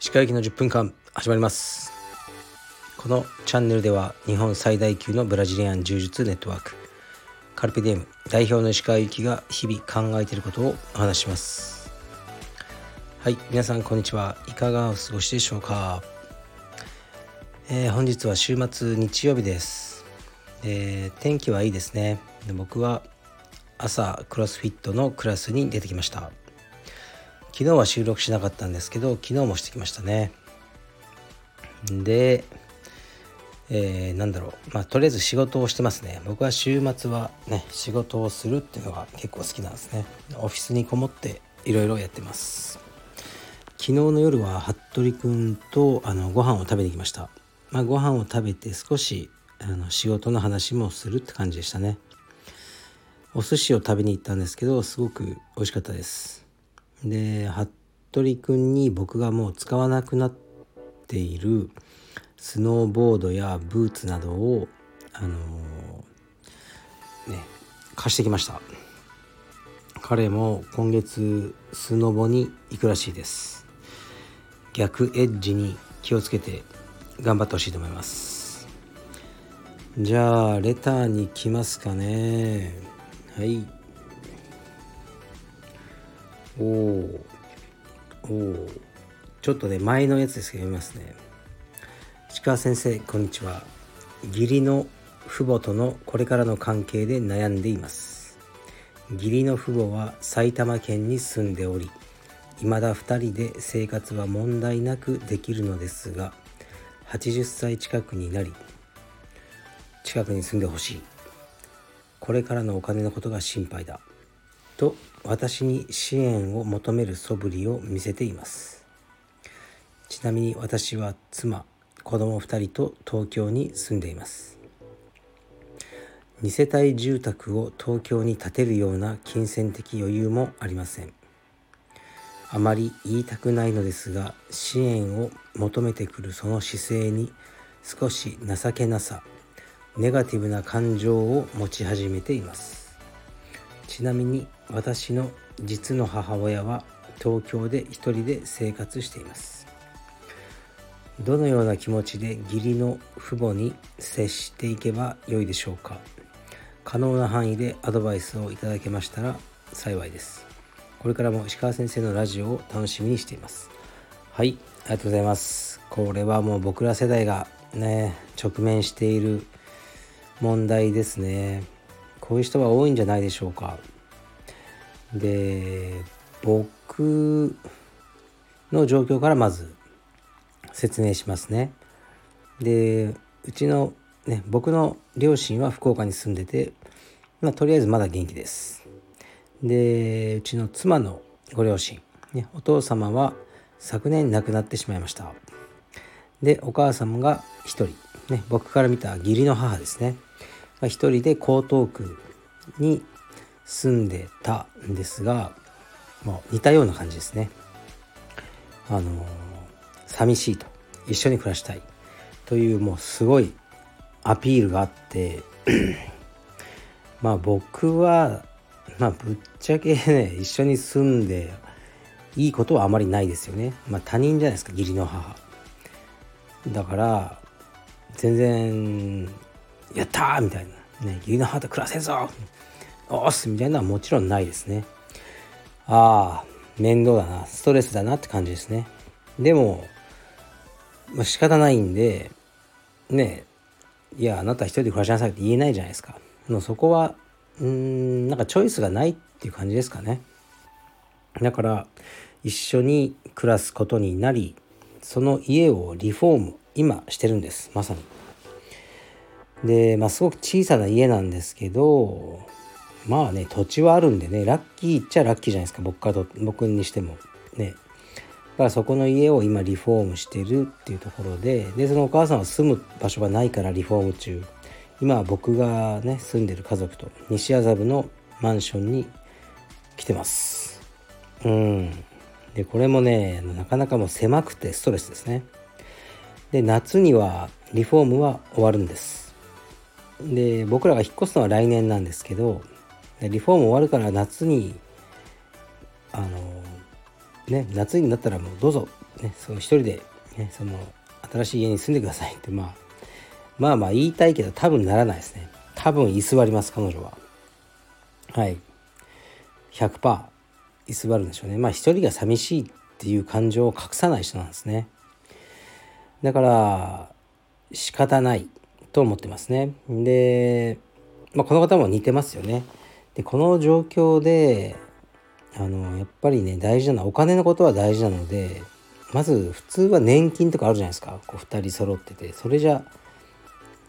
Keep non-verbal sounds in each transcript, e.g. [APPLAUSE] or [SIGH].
歯科行きの10分間始まります。このチャンネルでは日本最大級のブラジリアン柔術ネットワークカルペディエム代表の石川由紀が日々考えていることをお話します。はい皆さんこんにちは。いかがお過ごしでしょうか、えー、本日は週末日曜日です、えー、天気はいいですね。で僕は朝クロスフィットのクラスに出てきました。昨日は収録しなかったんですけど昨日もしてきましたね。でえー、なんだろう。まあとりあえず仕事をしてますね。僕は週末はね仕事をするっていうのが結構好きなんですね。オフィスにこもっていろいろやってます。昨日の夜は服部くんとあのご飯を食べに行きました。まあ、ご飯を食べて少しあの仕事の話もするって感じでしたね。お寿司を食べに行ったんですけどすごく美味しかったです。で服部君に僕がもう使わなくなっているスノーボードやブーツなどをあのー、ね貸してきました。彼も今月スノボに行くらしいです。逆エッジに気をつけて頑張ってほしいと思います。じゃあレターに来ますかね。はい。おおおちょっとね前のやつですけど読みますね。石川先生こんにちは。義理の父母とのこれからの関係で悩んでいます。義理の父母は埼玉県に住んでおり未だ2人で生活は問題なくできるのですが80歳近くになり近くに住んでほしい。これからのお金のことが心配だ。と私に支援を求める素振りを見せています。ちなみに私は妻子供2人と東京に住んでいます。2世帯住宅を東京に建てるような金銭的余裕もありません。あまり言いたくないのですが支援を求めてくるその姿勢に少し情けなさネガティブな感情を持ち始めています。ちなみに私の実の母親は東京で一人で生活しています。どのような気持ちで義理の父母に接していけばよいでしょうか。可能な範囲でアドバイスをいただけましたら幸いです。これからも石川先生のラジオを楽しみにしています。はいありがとうございます。これはもう僕ら世代がね直面している問題ですねこういう人が多いんじゃないでしょうかで僕の状況からまず説明しますね。でうちのね僕の両親は福岡に住んでて、まあ、とりあえずまだ元気です。でうちの妻のご両親、ね、お父様は昨年亡くなってしまいました。でお母様が1人、ね、僕から見た義理の母ですね、まあ、1人で江東区に住んでたんですが、もう似たような感じですね。あの寂しいと一緒に暮らしたいというもうすごいアピールがあってまあ僕はまあぶっちゃけね一緒に住んでいいことはあまりないですよね。まあ他人じゃないですか義理の母。だから全然「やった!」みたいな、ね「義理の母と暮らせんぞ!」おっすみたいなのはもちろんないですね。ああ、面倒だな、ストレスだなって感じですね。でも、まあ、仕方ないんで、ねいや、あなた一人で暮らしなさいって言えないじゃないですか。もそこは、うん、なんかチョイスがないっていう感じですかね。だから、一緒に暮らすことになり、その家をリフォーム、今してるんです、まさに。で、まあ、すごく小さな家なんですけど、まあね土地はあるんでねラッキーっちゃラッキーじゃないですか。僕から僕にしても。ね。だからそこの家を今リフォームしてるっていうところででそのお母さんは住む場所がないからリフォーム中。今は僕がね住んでる家族と西麻布のマンションに来てます。うん。でこれもねなかなかもう狭くてストレスですね。で夏にはリフォームは終わるんです。で僕らが引っ越すのは来年なんですけどリフォーム終わるから夏にあのね夏になったらもうどうぞ、ね、その一人で、ね、その新しい家に住んでくださいってまあまあまあ言いたいけど多分ならないですね。多分居座ります彼女は。はい。100%居座るんでしょうね。まあ一人が寂しいっていう感情を隠さない人なんですね。だから仕方ないと思ってますね。で、まあ、この方も似てますよね。でこの状況であのやっぱりね大事なのはお金のことは大事なのでまず普通は年金とかあるじゃないですか。こう2人揃ってて。それじゃ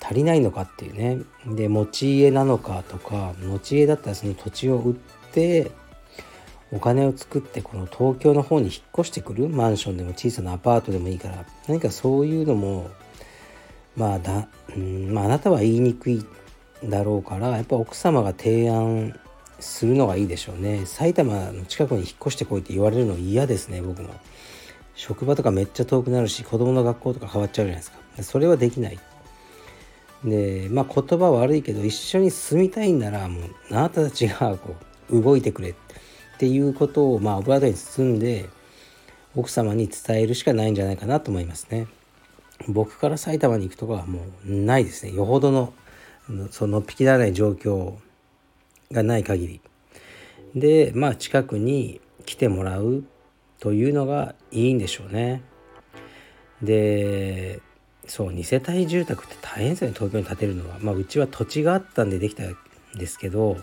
足りないのかっていうね。で持ち家なのかとか持ち家だったらその土地を売ってお金を作ってこの東京の方に引っ越してくるマンションでも小さなアパートでもいいから何かそういうのもまあだうんまあなたは言いにくいだろうからやっぱ奥様が提案するのがいいでしょうね。埼玉の近くに引っ越してこいって言われるの嫌ですね僕も。職場とかめっちゃ遠くなるし子供の学校とか変わっちゃうじゃないですか。それはできない。でまあ言葉悪いけど一緒に住みたいんならもうあなたたちがこう動いてくれ。ってていうことをまあオブラートに包んで奥様に伝えるしかないんじゃないかなと思いますね。僕から埼玉に行くとかはもうないですね。よほどのそのっぴきならない状況がない限り。でまあ近くに来てもらうというのがいいんでしょうね。でそう2世帯住宅って大変ですよね。東京に建てるのは。まあうちは土地があったんでできたんですけど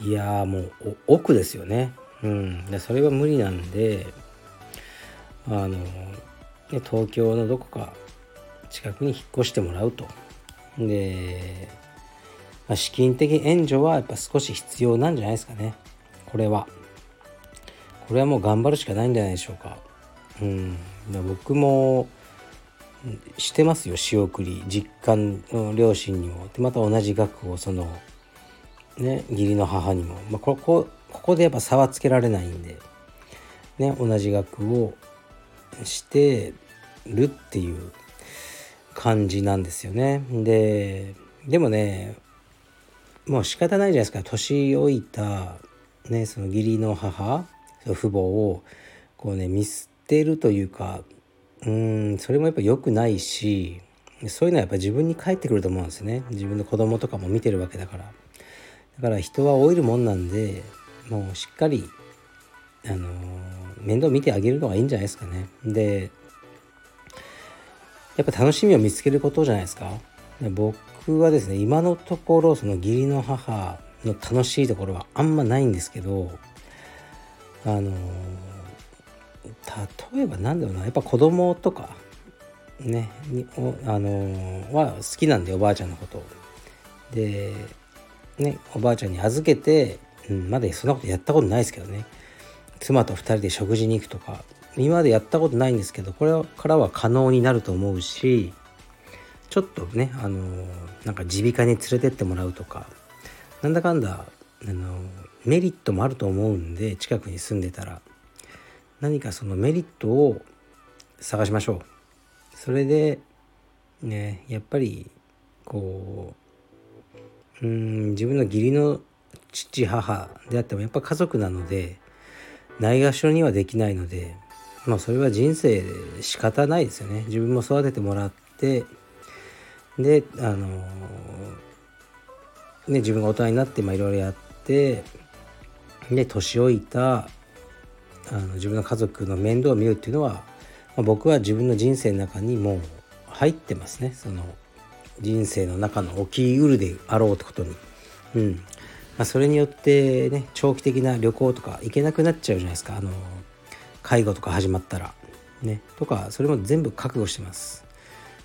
いやもう奥ですよね。うん。でそれは無理なんであの、ね、東京のどこか近くに引っ越してもらうと。で、まあ、資金的援助はやっぱ少し必要なんじゃないですかね。これは。これはもう頑張るしかないんじゃないでしょうか。うん。僕もしてますよ仕送り。実家の両親にも。でまた同じ額をそのね義理の母にも、まあ、ここここでやっぱ差はつけられないんで、ね、同じ額をしてるっていう感じなんですよね。ででもねもう仕方ないじゃないですか。年老いた、ね、その義理の母父母をこうね見捨てるというかうんそれもやっぱ良くないしそういうのはやっぱ自分に返ってくると思うんですね。自分の子供とかも見てるわけだから。だから人は老いるもんなんでもうしっかりあの面倒見てあげるのがいいんじゃないですかね。でやっぱ楽しみを見つけることじゃないですか。僕はですね今のところその義理の母の楽しいところはあんまないんですけどあの例えば何だろうな。やっぱ子供とかねあのは好きなんでおばあちゃんのこと。でねおばあちゃんに預けて、うん、まだそんなことやったことないですけどね。妻と2人で食事に行くとか。今までやったことないんですけどこれからは可能になると思うしちょっとねあのなんか耳鼻科に連れてってもらうとか。なんだかんだあのメリットもあると思うんで近くに住んでたら。何かそのメリットを探しましょう。それでねやっぱりこううん自分の義理の父母であってもやっぱ家族なのでないがしろにはできないのでまあそれは人生で仕方ないですよね。自分も育ててもらってであのね自分が大人になっていろいろやってで年老いたあの自分の家族の面倒を見るっていうのは、まあ、僕は自分の人生の中にもう入ってますね。その人生の中の起きうるであろうってことに。うんまあ、それによってね長期的な旅行とか行けなくなっちゃうじゃないですかあの介護とか始まったら。ね、とかそれも全部覚悟してます。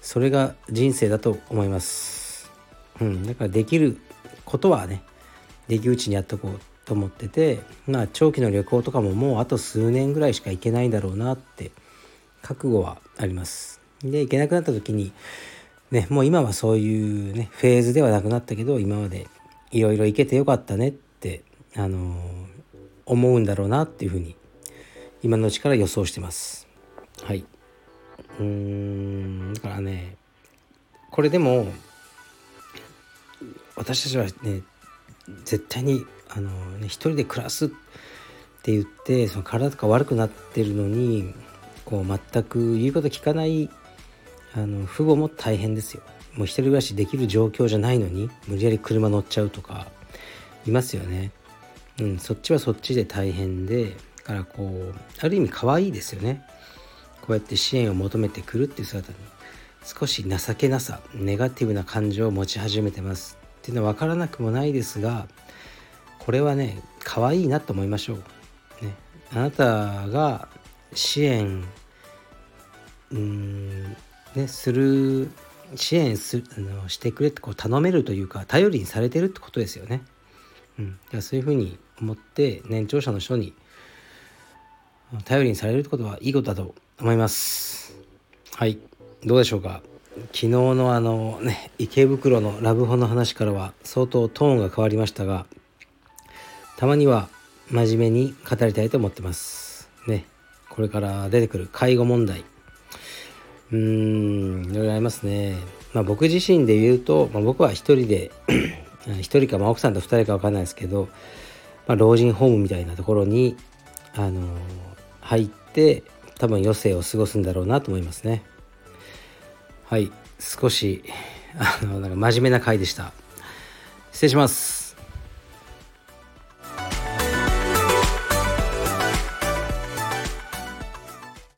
それが人生だと思います。うん、だからできることはねできるうちにやっとこうと思っててまあ長期の旅行とかももうあと数年ぐらいしか行けないんだろうなって覚悟はあります。で行けなくなった時にねもう今はそういうねフェーズではなくなったけど今までいろいろ行けてよかったねってあのー、思うんだろうなっていうふうに今のうちから予想してます。はい。うーんだからねこれでも私たちはね絶対にあの、ね、一人で暮らすって言ってその体とか悪くなってるのにこう全く言うこと聞かないあの父母も大変ですよ。もう一人暮らしできる状況じゃないのに無理やり車乗っちゃうとかいますよね。うん、そっちはそっちで大変でからこうある意味可愛いですよね。こうやって支援を求めてくるっていう姿に少し情けなさネガティブな感情を持ち始めてますっていうのは分からなくもないですがこれはね可愛いなと思いましょう。ね、あなたが支援うんねする支援すあのしてくれってこう頼めるというか頼りにされてるってことですよね。うん、そういうふうに思って年長者の人に頼りにされるってことはいいことだと思います。はいどうでしょうか昨日のあのね池袋のラブホの話からは相当トーンが変わりましたがたまには真面目に語りたいと思ってます。ねこれから出てくる介護問題うーんいろいろありますね。まあ、僕自身で言うと、まあ、僕は一人で [CLEARS THROAT] 一人か、まあ、奥さんと二人か分かんないですけど、まあ、老人ホームみたいなところに、あのー、入って多分余生を過ごすんだろうなと思いますね。はい少しあのなんか真面目な回でした。失礼します。